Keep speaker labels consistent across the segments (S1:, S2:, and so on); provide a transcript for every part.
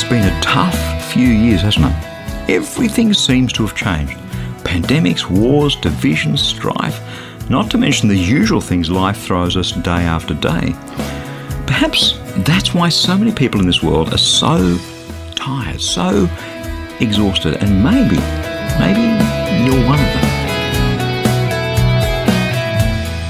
S1: It's been a tough few years, hasn't it? Everything seems to have changed pandemics, wars, divisions, strife, not to mention the usual things life throws us day after day. Perhaps that's why so many people in this world are so tired, so exhausted, and maybe, maybe you're one of them.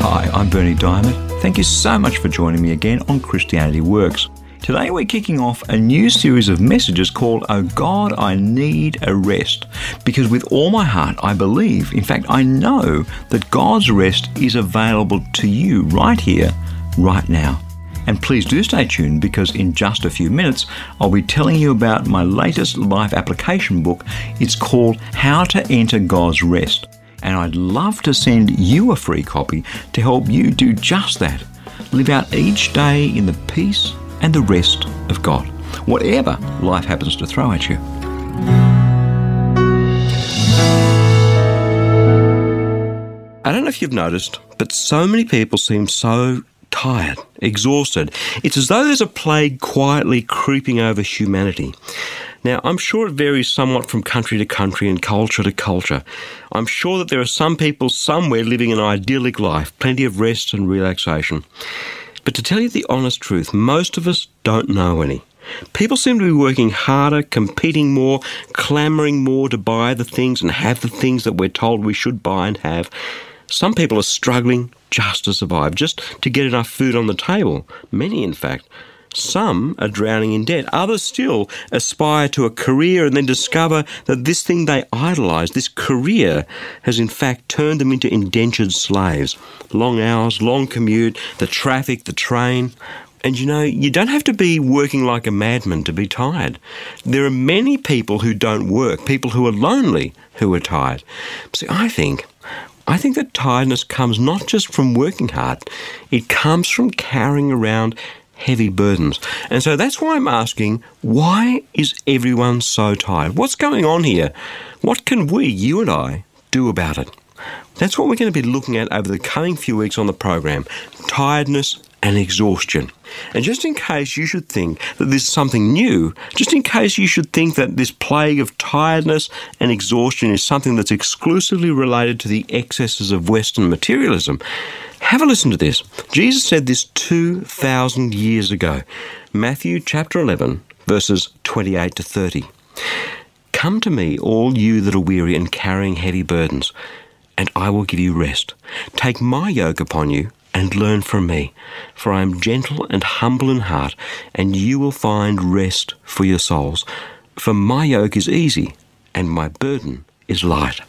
S1: Hi, I'm Bernie Diamond. Thank you so much for joining me again on Christianity Works. Today we're kicking off a new series of messages called Oh God, I Need a Rest. Because with all my heart, I believe, in fact, I know that God's rest is available to you right here, right now. And please do stay tuned because in just a few minutes, I'll be telling you about my latest life application book. It's called How to Enter God's Rest. And I'd love to send you a free copy to help you do just that. Live out each day in the peace and the rest of God, whatever life happens to throw at you. I don't know if you've noticed, but so many people seem so tired, exhausted. It's as though there's a plague quietly creeping over humanity. Now, I'm sure it varies somewhat from country to country and culture to culture. I'm sure that there are some people somewhere living an idyllic life, plenty of rest and relaxation. But to tell you the honest truth, most of us don't know any. People seem to be working harder, competing more, clamouring more to buy the things and have the things that we're told we should buy and have. Some people are struggling just to survive, just to get enough food on the table. Many, in fact. Some are drowning in debt. Others still aspire to a career and then discover that this thing they idolize, this career, has in fact turned them into indentured slaves. Long hours, long commute, the traffic, the train. And you know, you don't have to be working like a madman to be tired. There are many people who don't work, people who are lonely who are tired. See, I think I think that tiredness comes not just from working hard, it comes from carrying around heavy burdens. And so that's why I'm asking why is everyone so tired? What's going on here? What can we, you and I, do about it? That's what we're going to be looking at over the coming few weeks on the program tiredness and exhaustion. And just in case you should think that this is something new, just in case you should think that this plague of tiredness and exhaustion is something that's exclusively related to the excesses of Western materialism, have a listen to this. Jesus said this 2,000 years ago. Matthew chapter 11, verses 28 to 30. Come to me, all you that are weary and carrying heavy burdens, and I will give you rest. Take my yoke upon you and learn from me, for I am gentle and humble in heart, and you will find rest for your souls. For my yoke is easy, and my burden is light.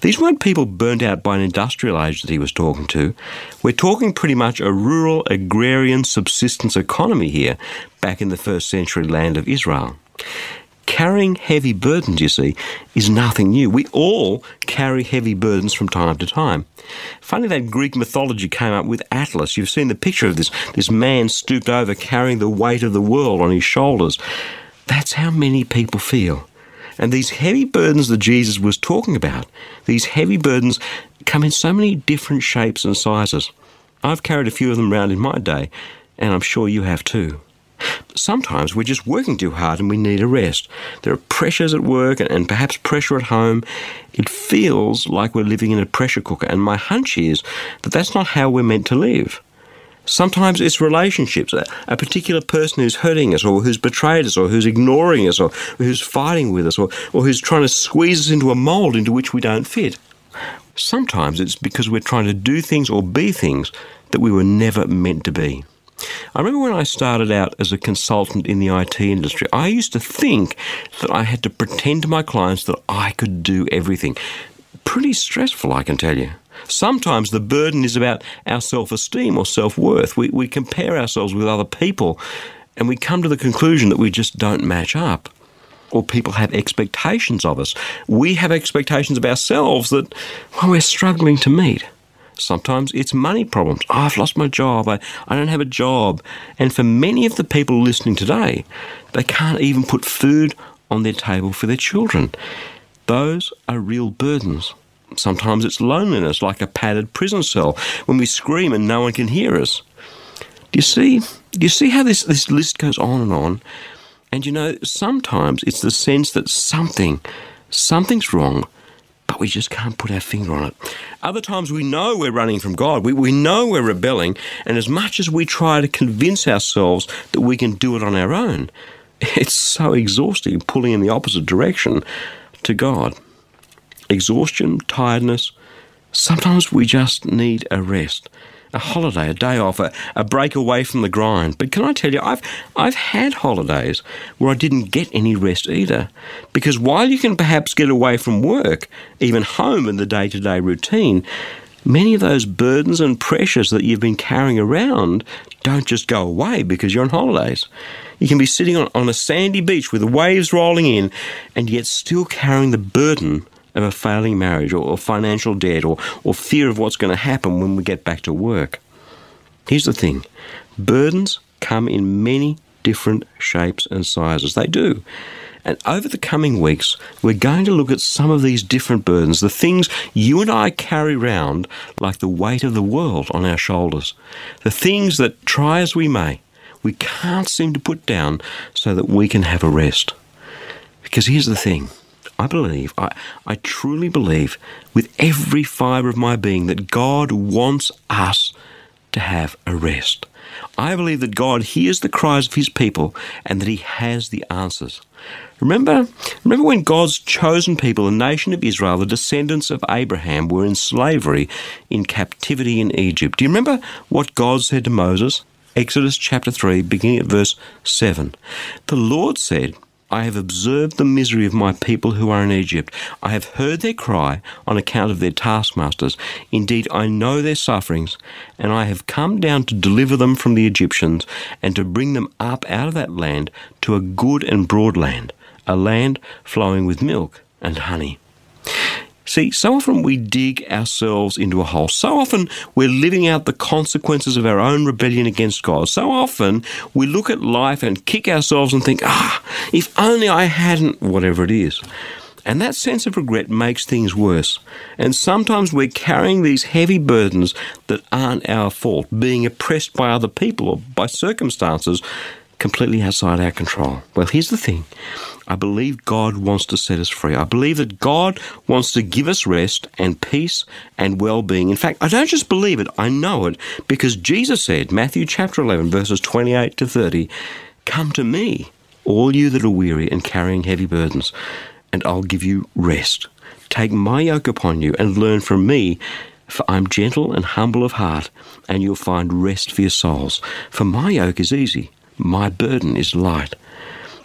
S1: These weren't people burnt out by an industrial age that he was talking to. We're talking pretty much a rural, agrarian subsistence economy here, back in the first century land of Israel. Carrying heavy burdens, you see, is nothing new. We all carry heavy burdens from time to time. Funny that Greek mythology came up with Atlas. You've seen the picture of this, this man stooped over carrying the weight of the world on his shoulders. That's how many people feel. And these heavy burdens that Jesus was talking about, these heavy burdens come in so many different shapes and sizes. I've carried a few of them around in my day, and I'm sure you have too. Sometimes we're just working too hard and we need a rest. There are pressures at work and perhaps pressure at home. It feels like we're living in a pressure cooker, and my hunch is that that's not how we're meant to live. Sometimes it's relationships, a, a, particular person who's hurting us, or who's betrayed us, or who's ignoring us, or who's fighting with us, or, or who's trying to squeeze us into a mould into which we don't fit. Sometimes it's because we're trying to do things or be things that we were never meant to be. I remember when I started out as a consultant in the IT industry, I used to think that I had to pretend to my clients that I could do everything. Pretty stressful, I can tell you. Sometimes the burden is about our self esteem or self worth. We, we compare ourselves with other people and we come to the conclusion that we just don't match up. Or people have expectations of us. We have expectations of ourselves that well, we're struggling to meet. Sometimes it's money problems. Oh, I've lost my job. I, I don't have a job. And for many of the people listening today, they can't even put food on their table for their children. Those are real burdens. Sometimes it's loneliness, like a padded prison cell, when we scream and no one can hear us. Do you see? Do you see how this, this list goes on and on? And you know, sometimes it's the sense that something, something's wrong, but we just can't put our finger on it. Other times we know we're running from God. We, we know we're rebelling. And as much as we try to convince ourselves that we can do it on our own, it's so exhausting pulling in the opposite direction to God. Exhaustion, tiredness. Sometimes we just need a rest a holiday, a day off, a, a break away from the grind. But can I tell you, I've I've had holidays where I didn't get any rest either. Because while you can perhaps get away from work, even home in the day to day routine, many of those burdens and pressures that you've been carrying around don't just go away because you're on holidays. You can be sitting on, on a sandy beach with the waves rolling in and yet still carrying the burden of a failing marriage or, or financial debt or, or fear of what's going to happen when we get back to work. Here's the thing burdens come in many different shapes and sizes. They do. And over the coming weeks, we're going to look at some of these different burdens, the things you and I carry around like the weight of the world on our shoulders, the things that, try as we may, we can't seem to put down so that we can have a rest. Because here's the thing I believe, I, I truly believe with every fibre of my being that God wants us to have a rest. I believe that God hears the cries of his people and that he has the answers. Remember, remember when God's chosen people, the nation of Israel, the descendants of Abraham, were in slavery in captivity in Egypt. Do you remember what God said to Moses? Exodus chapter 3, beginning at verse 7. The Lord said, I have observed the misery of my people who are in Egypt. I have heard their cry on account of their taskmasters. Indeed, I know their sufferings, and I have come down to deliver them from the Egyptians and to bring them up out of that land to a good and broad land, a land flowing with milk and honey. See, so often we dig ourselves into a hole. So often we're living out the consequences of our own rebellion against God. So often we look at life and kick ourselves and think, ah, if only I hadn't, whatever it is. And that sense of regret makes things worse. And sometimes we're carrying these heavy burdens that aren't our fault, being oppressed by other people or by circumstances completely outside our control. Well, here's the thing I believe God wants to set us free. I believe that God wants to give us rest and peace and well being. In fact, I don't just believe it, I know it because Jesus said, Matthew chapter 11, verses 28 to 30, Come to me, all you that are weary and carrying heavy burdens, and I'll give you rest. Take my yoke upon you and learn from me. For I'm gentle and humble of heart, and you'll find rest for your souls. For my yoke is easy, my burden is light.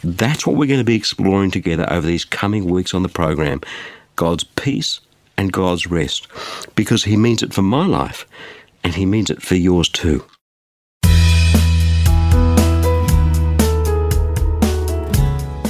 S1: That's what we're going to be exploring together over these coming weeks on the program God's peace and God's rest, because He means it for my life and He means it for yours too.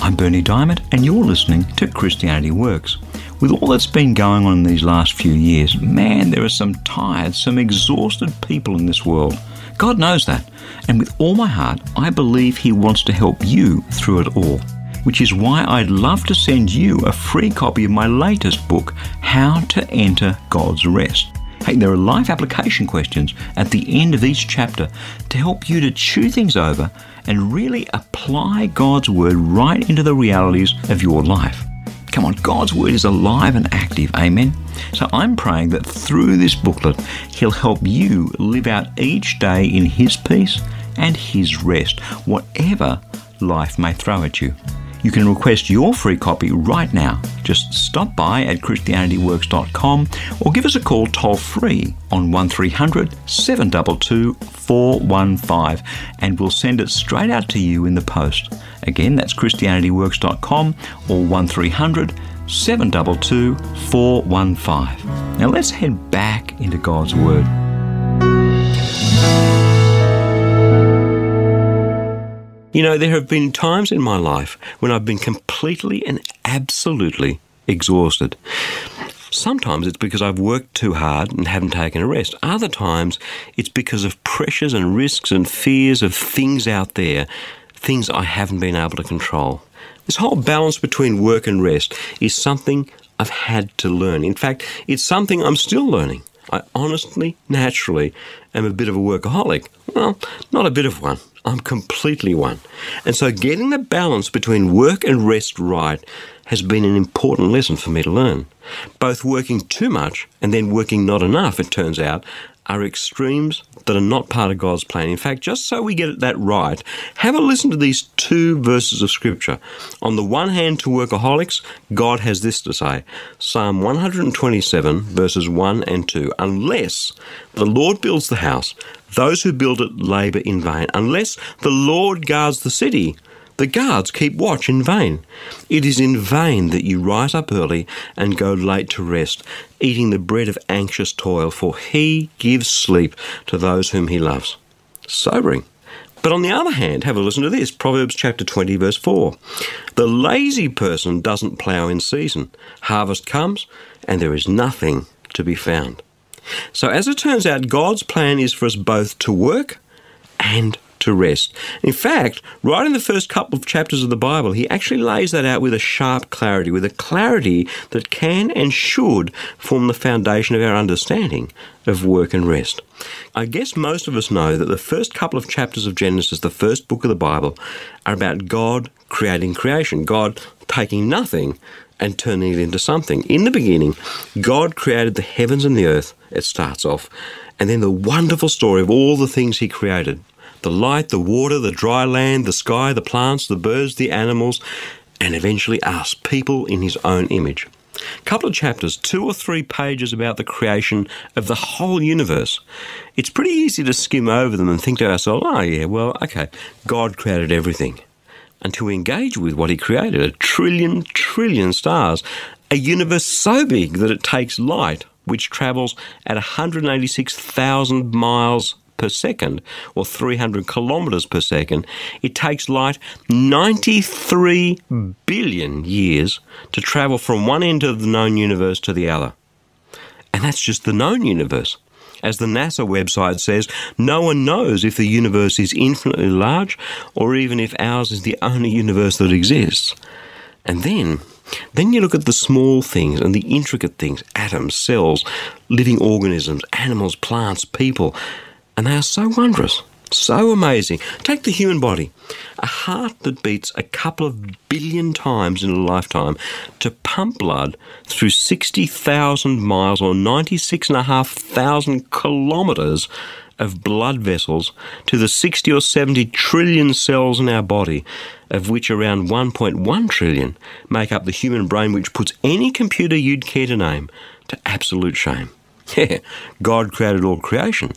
S2: I'm Bernie Diamond, and you're listening to Christianity Works. With all that's been going on in these last few years, man, there are some tired, some exhausted people in this world. God knows that. And with all my heart, I believe He wants to help you through it all. Which is why I'd love to send you a free copy of my latest book, How to Enter God's Rest. Hey, there are life application questions at the end of each chapter to help you to chew things over and really apply God's Word right into the realities of your life. Come on, God's Word is alive and active. Amen. So I'm praying that through this booklet, He'll help you live out each day in His peace and His rest, whatever life may throw at you. You can request your free copy right now. Just stop by at ChristianityWorks.com or give us a call toll free on 1300 722 415 and we'll send it straight out to you in the post. Again, that's ChristianityWorks.com or 1300 722 415. Now let's head back into God's Word.
S1: You know, there have been times in my life when I've been completely and absolutely exhausted. Sometimes it's because I've worked too hard and haven't taken a rest. Other times it's because of pressures and risks and fears of things out there, things I haven't been able to control. This whole balance between work and rest is something I've had to learn. In fact, it's something I'm still learning. I honestly, naturally am a bit of a workaholic. Well, not a bit of one. I'm completely one. And so getting the balance between work and rest right has been an important lesson for me to learn. Both working too much and then working not enough, it turns out, are extremes that are not part of God's plan. In fact, just so we get that right, have a listen to these two verses of Scripture. On the one hand, to workaholics, God has this to say Psalm 127, verses 1 and 2 Unless the Lord builds the house, those who build it labour in vain. Unless the Lord guards the city, the guards keep watch in vain. It is in vain that you rise up early and go late to rest, eating the bread of anxious toil, for he gives sleep to those whom he loves. Sobering. But on the other hand, have a listen to this Proverbs chapter 20, verse 4. The lazy person doesn't plough in season. Harvest comes, and there is nothing to be found. So, as it turns out, God's plan is for us both to work and to rest. In fact, right in the first couple of chapters of the Bible, he actually lays that out with a sharp clarity, with a clarity that can and should form the foundation of our understanding of work and rest. I guess most of us know that the first couple of chapters of Genesis, the first book of the Bible, are about God creating creation, God taking nothing and turning it into something. In the beginning, God created the heavens and the earth, it starts off, and then the wonderful story of all the things He created the light, the water, the dry land, the sky, the plants, the birds, the animals, and eventually us, people in his own image. A couple of chapters, two or three pages about the creation of the whole universe. It's pretty easy to skim over them and think to ourselves, oh, yeah, well, okay, God created everything. Until we engage with what He created a trillion, trillion stars, a universe so big that it takes light, which travels at 186,000 miles per second, or 300 kilometres per second, it takes light 93 billion years to travel from one end of the known universe to the other. And that's just the known universe. As the NASA website says, no one knows if the universe is infinitely large or even if ours is the only universe that exists. And then, then you look at the small things and the intricate things atoms, cells, living organisms, animals, plants, people and they are so wondrous, so amazing. Take the human body, a heart that beats a couple of billion times in a lifetime to pump blood through 60,000 miles or 96,500 kilometres of blood vessels to the 60 or 70 trillion cells in our body, of which around 1.1 trillion make up the human brain, which puts any computer you'd care to name to absolute shame. Yeah, God created all creation.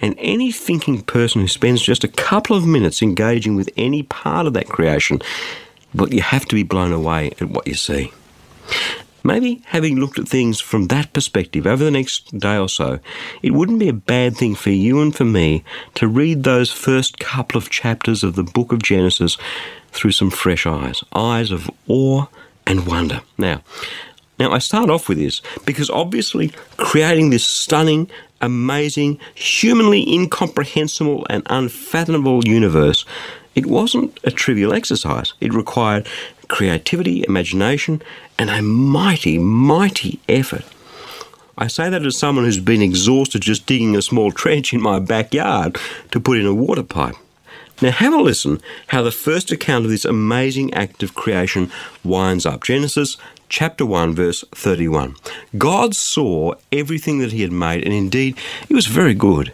S1: And any thinking person who spends just a couple of minutes engaging with any part of that creation, well, you have to be blown away at what you see. Maybe having looked at things from that perspective over the next day or so, it wouldn't be a bad thing for you and for me to read those first couple of chapters of the book of Genesis through some fresh eyes, eyes of awe and wonder. Now, now I start off with this because obviously creating this stunning amazing, humanly incomprehensible, and unfathomable universe, it wasn't a trivial exercise. It required creativity, imagination, and a mighty, mighty effort. I say that as someone who's been exhausted just digging a small trench in my backyard to put in a water pipe. Now, have a listen how the first account of this amazing act of creation winds up. Genesis chapter 1, verse 31. God saw everything that he had made, and indeed it was very good.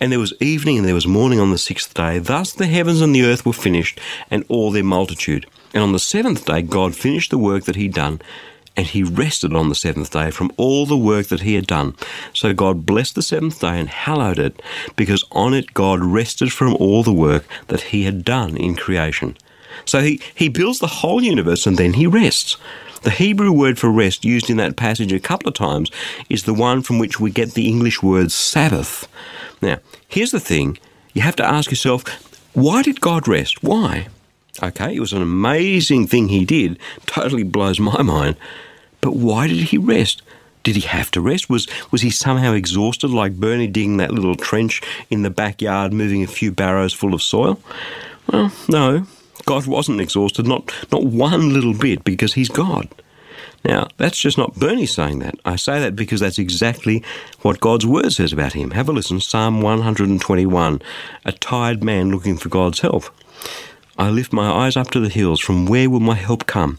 S1: And there was evening and there was morning on the sixth day. Thus the heavens and the earth were finished, and all their multitude. And on the seventh day, God finished the work that he'd done, and he rested on the seventh day from all the work that he had done. So God blessed the seventh day and hallowed it, because on it God rested from all the work that he had done in creation. So he, he builds the whole universe and then he rests. The Hebrew word for rest used in that passage a couple of times is the one from which we get the English word Sabbath. Now, here's the thing you have to ask yourself, why did God rest? Why? Okay, it was an amazing thing he did, totally blows my mind. But why did he rest? Did he have to rest? Was was he somehow exhausted, like Bernie digging that little trench in the backyard, moving a few barrows full of soil? Well, no. God wasn't exhausted, not not one little bit, because he's God. Now, that's just not Bernie saying that. I say that because that's exactly what God's word says about him. Have a listen Psalm 121, a tired man looking for God's help. I lift my eyes up to the hills. From where will my help come?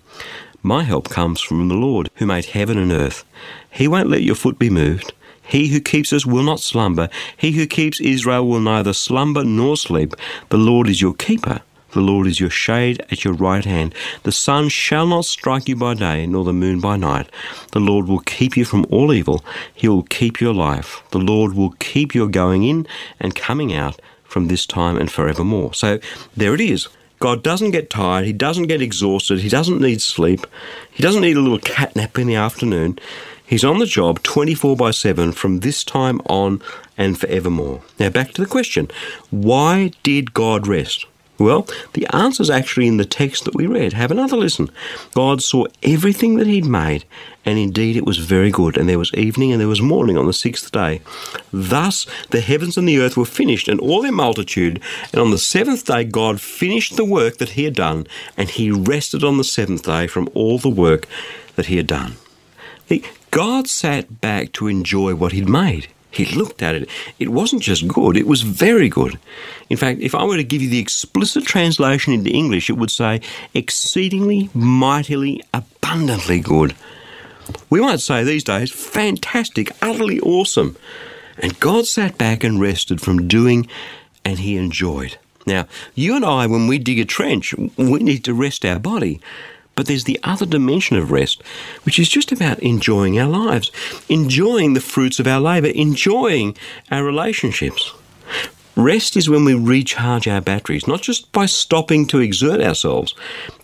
S1: My help comes from the Lord, who made heaven and earth. He won't let your foot be moved. He who keeps us will not slumber. He who keeps Israel will neither slumber nor sleep. The Lord is your keeper. The Lord is your shade at your right hand. The sun shall not strike you by day, nor the moon by night. The Lord will keep you from all evil. He will keep your life. The Lord will keep your going in and coming out from this time and forevermore. So there it is. God doesn't get tired. He doesn't get exhausted. He doesn't need sleep. He doesn't need a little cat nap in the afternoon. He's on the job 24 by 7 from this time on and forevermore. Now, back to the question why did God rest? Well, the answer is actually in the text that we read. Have another listen. God saw everything that He'd made, and indeed it was very good. And there was evening and there was morning on the sixth day. Thus the heavens and the earth were finished, and all their multitude. And on the seventh day, God finished the work that He had done, and He rested on the seventh day from all the work that He had done. God sat back to enjoy what He'd made. He looked at it. It wasn't just good, it was very good. In fact, if I were to give you the explicit translation into English, it would say exceedingly, mightily, abundantly good. We might say these days, fantastic, utterly awesome. And God sat back and rested from doing, and He enjoyed. Now, you and I, when we dig a trench, we need to rest our body. But there's the other dimension of rest, which is just about enjoying our lives, enjoying the fruits of our labour, enjoying our relationships. Rest is when we recharge our batteries, not just by stopping to exert ourselves,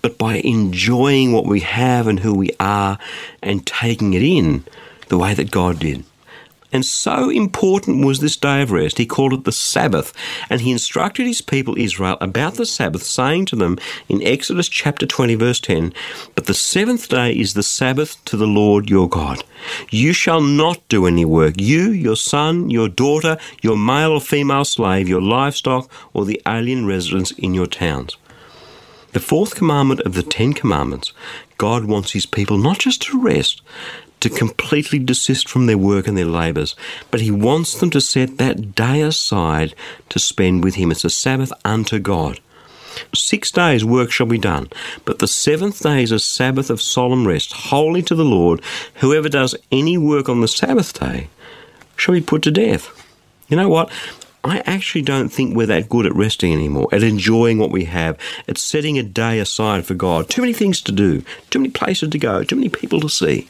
S1: but by enjoying what we have and who we are and taking it in the way that God did. And so important was this day of rest, he called it the Sabbath. And he instructed his people Israel about the Sabbath, saying to them in Exodus chapter 20, verse 10 But the seventh day is the Sabbath to the Lord your God. You shall not do any work, you, your son, your daughter, your male or female slave, your livestock, or the alien residents in your towns. The fourth commandment of the Ten Commandments God wants his people not just to rest, to completely desist from their work and their labours, but he wants them to set that day aside to spend with him. It's a Sabbath unto God. Six days work shall be done, but the seventh day is a Sabbath of solemn rest, holy to the Lord. Whoever does any work on the Sabbath day shall be put to death. You know what? I actually don't think we're that good at resting anymore, at enjoying what we have, at setting a day aside for God. Too many things to do, too many places to go, too many people to see.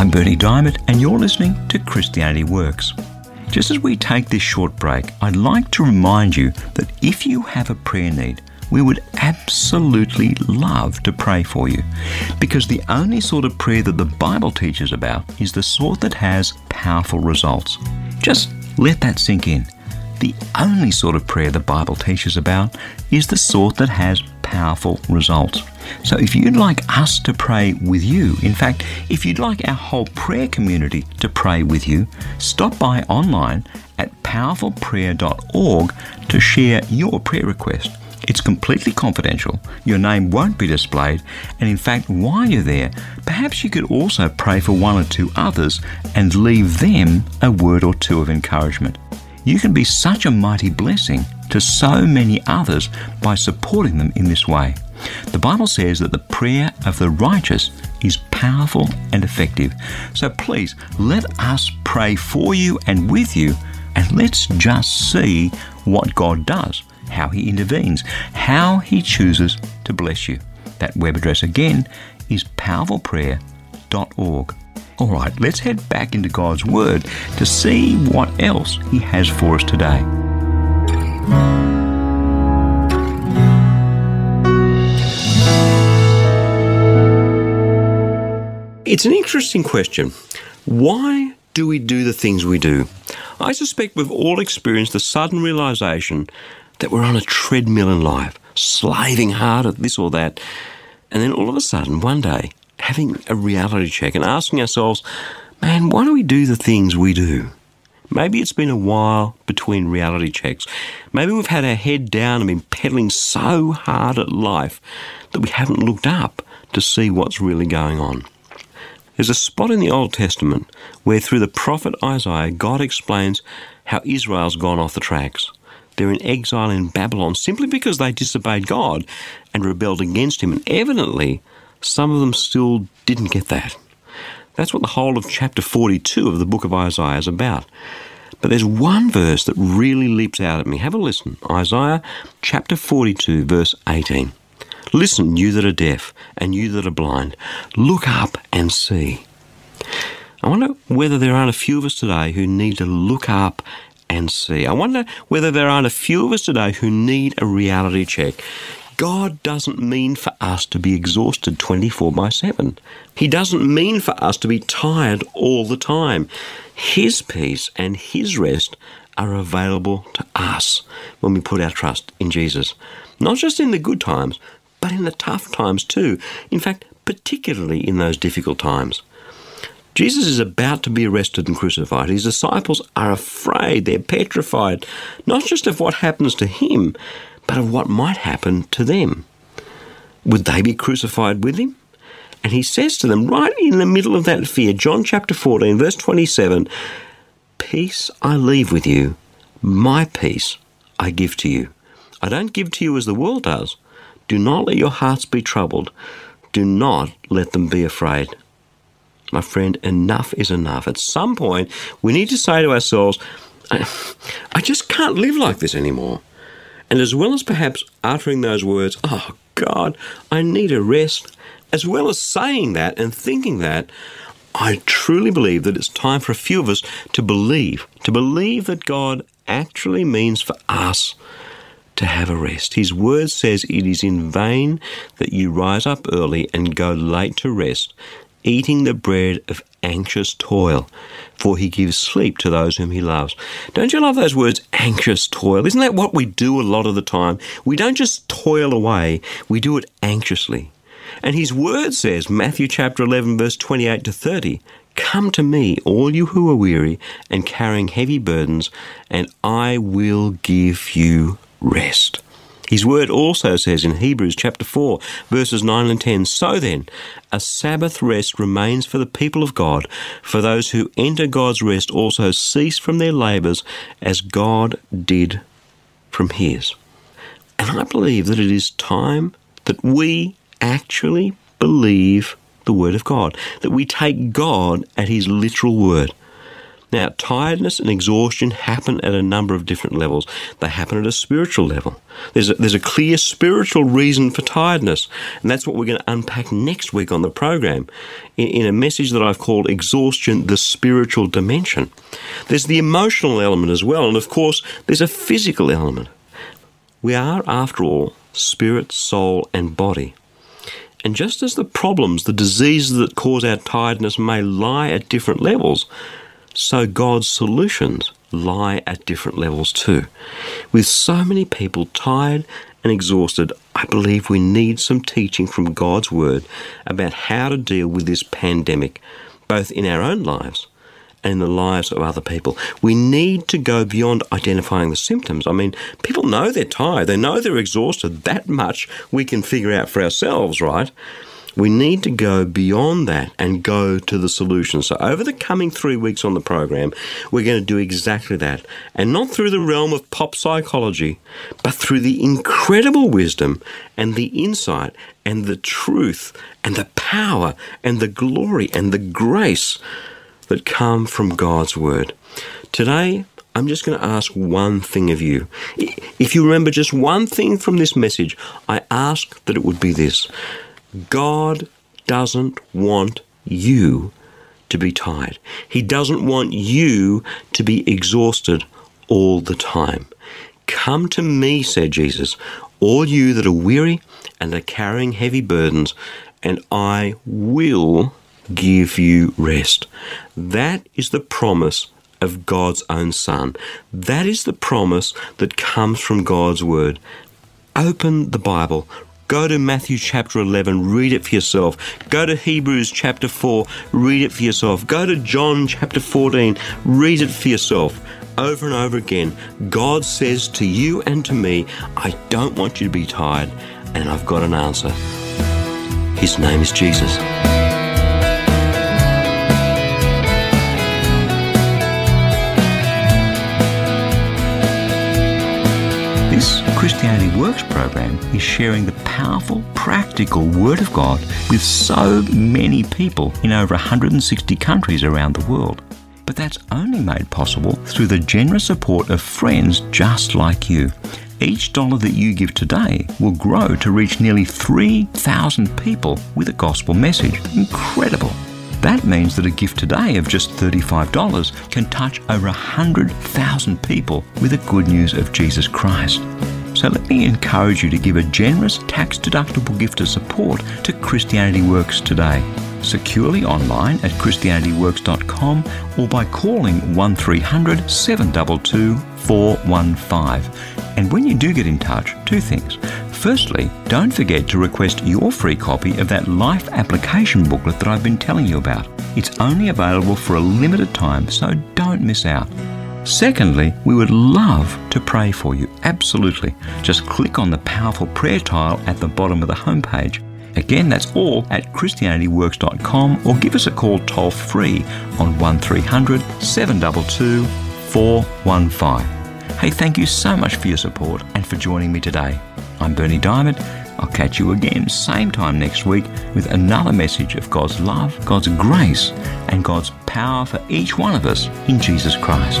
S2: I'm Bernie Diamond, and you're listening to Christianity Works. Just as we take this short break, I'd like to remind you that if you have a prayer need, we would absolutely love to pray for you. Because the only sort of prayer that the Bible teaches about is the sort that has powerful results. Just let that sink in. The only sort of prayer the Bible teaches about is the sort that has powerful results. So if you'd like us to pray with you, in fact, if you'd like our whole prayer community to pray with you, stop by online at powerfulprayer.org to share your prayer request. It's completely confidential. Your name won't be displayed. And in fact, while you're there, perhaps you could also pray for one or two others and leave them a word or two of encouragement. You can be such a mighty blessing to so many others by supporting them in this way. The Bible says that the prayer of the righteous is powerful and effective. So please let us pray for you and with you, and let's just see what God does, how He intervenes, how He chooses to bless you. That web address again is powerfulprayer.org. All right, let's head back into God's Word to see what else He has for us today.
S1: It's an interesting question. Why do we do the things we do? I suspect we've all experienced the sudden realization that we're on a treadmill in life, slaving hard at this or that, and then all of a sudden, one day, having a reality check and asking ourselves, man, why do we do the things we do? Maybe it's been a while between reality checks. Maybe we've had our head down and been pedaling so hard at life that we haven't looked up to see what's really going on. There's a spot in the Old Testament where, through the prophet Isaiah, God explains how Israel's gone off the tracks. They're in exile in Babylon simply because they disobeyed God and rebelled against Him, and evidently, some of them still didn't get that. That's what the whole of chapter 42 of the book of Isaiah is about. But there's one verse that really leaps out at me. Have a listen. Isaiah chapter 42, verse 18. Listen, you that are deaf and you that are blind, look up and see. I wonder whether there aren't a few of us today who need to look up and see. I wonder whether there aren't a few of us today who need a reality check. God doesn't mean for us to be exhausted 24 by 7. He doesn't mean for us to be tired all the time. His peace and His rest are available to us when we put our trust in Jesus. Not just in the good times, but in the tough times too. In fact, particularly in those difficult times. Jesus is about to be arrested and crucified. His disciples are afraid, they're petrified, not just of what happens to him, but of what might happen to them. Would they be crucified with him? And he says to them, right in the middle of that fear, John chapter 14, verse 27, Peace I leave with you, my peace I give to you. I don't give to you as the world does. Do not let your hearts be troubled. Do not let them be afraid. My friend, enough is enough. At some point, we need to say to ourselves, I, I just can't live like this anymore. And as well as perhaps uttering those words, oh God, I need a rest, as well as saying that and thinking that, I truly believe that it's time for a few of us to believe, to believe that God actually means for us to have a rest. His word says it is in vain that you rise up early and go late to rest, eating the bread of anxious toil, for he gives sleep to those whom he loves. Don't you love those words, anxious toil? Isn't that what we do a lot of the time? We don't just toil away, we do it anxiously. And his word says, Matthew chapter 11, verse 28 to 30, Come to me, all you who are weary and carrying heavy burdens, and I will give you rest. His word also says in Hebrews chapter 4, verses 9 and 10 So then, a Sabbath rest remains for the people of God, for those who enter God's rest also cease from their labours as God did from his. And I believe that it is time that we actually believe the Word of God, that we take God at His literal word. Now, tiredness and exhaustion happen at a number of different levels. They happen at a spiritual level. There's a, there's a clear spiritual reason for tiredness, and that's what we're going to unpack next week on the program in, in a message that I've called Exhaustion, the Spiritual Dimension. There's the emotional element as well, and of course, there's a physical element. We are, after all, spirit, soul, and body. And just as the problems, the diseases that cause our tiredness may lie at different levels, so God's solutions lie at different levels too. With so many people tired and exhausted, I believe we need some teaching from God's Word about how to deal with this pandemic, both in our own lives and in the lives of other people. We need to go beyond identifying the symptoms. I mean, people know they're tired, they know they're exhausted. That much we can figure out for ourselves, right? We need to go beyond that and go to the solution. So, over the coming three weeks on the program, we're going to do exactly that. And not through the realm of pop psychology, but through the incredible wisdom and the insight and the truth and the power and the glory and the grace that come from God's Word. Today, I'm just going to ask one thing of you. If you remember just one thing from this message, I ask that it would be this God doesn't want you to be tired, He doesn't want you to be exhausted all the time. Come to me, said Jesus, all you that are weary and are carrying heavy burdens, and I will give you rest. That is the promise of God's own Son. That is the promise that comes from God's Word. Open the Bible. Go to Matthew chapter 11, read it for yourself. Go to Hebrews chapter 4, read it for yourself. Go to John chapter 14, read it for yourself. Over and over again, God says to you and to me, I don't want you to be tired, and I've got an answer. His name is Jesus.
S2: Christianity Works program is sharing the powerful, practical Word of God with so many people in over 160 countries around the world. But that's only made possible through the generous support of friends just like you. Each dollar that you give today will grow to reach nearly 3,000 people with a gospel message. Incredible! That means that a gift today of just $35 can touch over 100,000 people with the good news of Jesus Christ. So let me encourage you to give a generous tax deductible gift of support to Christianity Works today. Securely online at ChristianityWorks.com or by calling 1300 722 415. And when you do get in touch, two things. Firstly, don't forget to request your free copy of that life application booklet that I've been telling you about. It's only available for a limited time, so don't miss out. Secondly, we would love to pray for you. Absolutely. Just click on the powerful prayer tile at the bottom of the homepage. Again, that's all at ChristianityWorks.com or give us a call toll free on 1300 722 415. Hey, thank you so much for your support and for joining me today. I'm Bernie Diamond. I'll catch you again same time next week with another message of God's love, God's grace, and God's power for each one of us in Jesus Christ.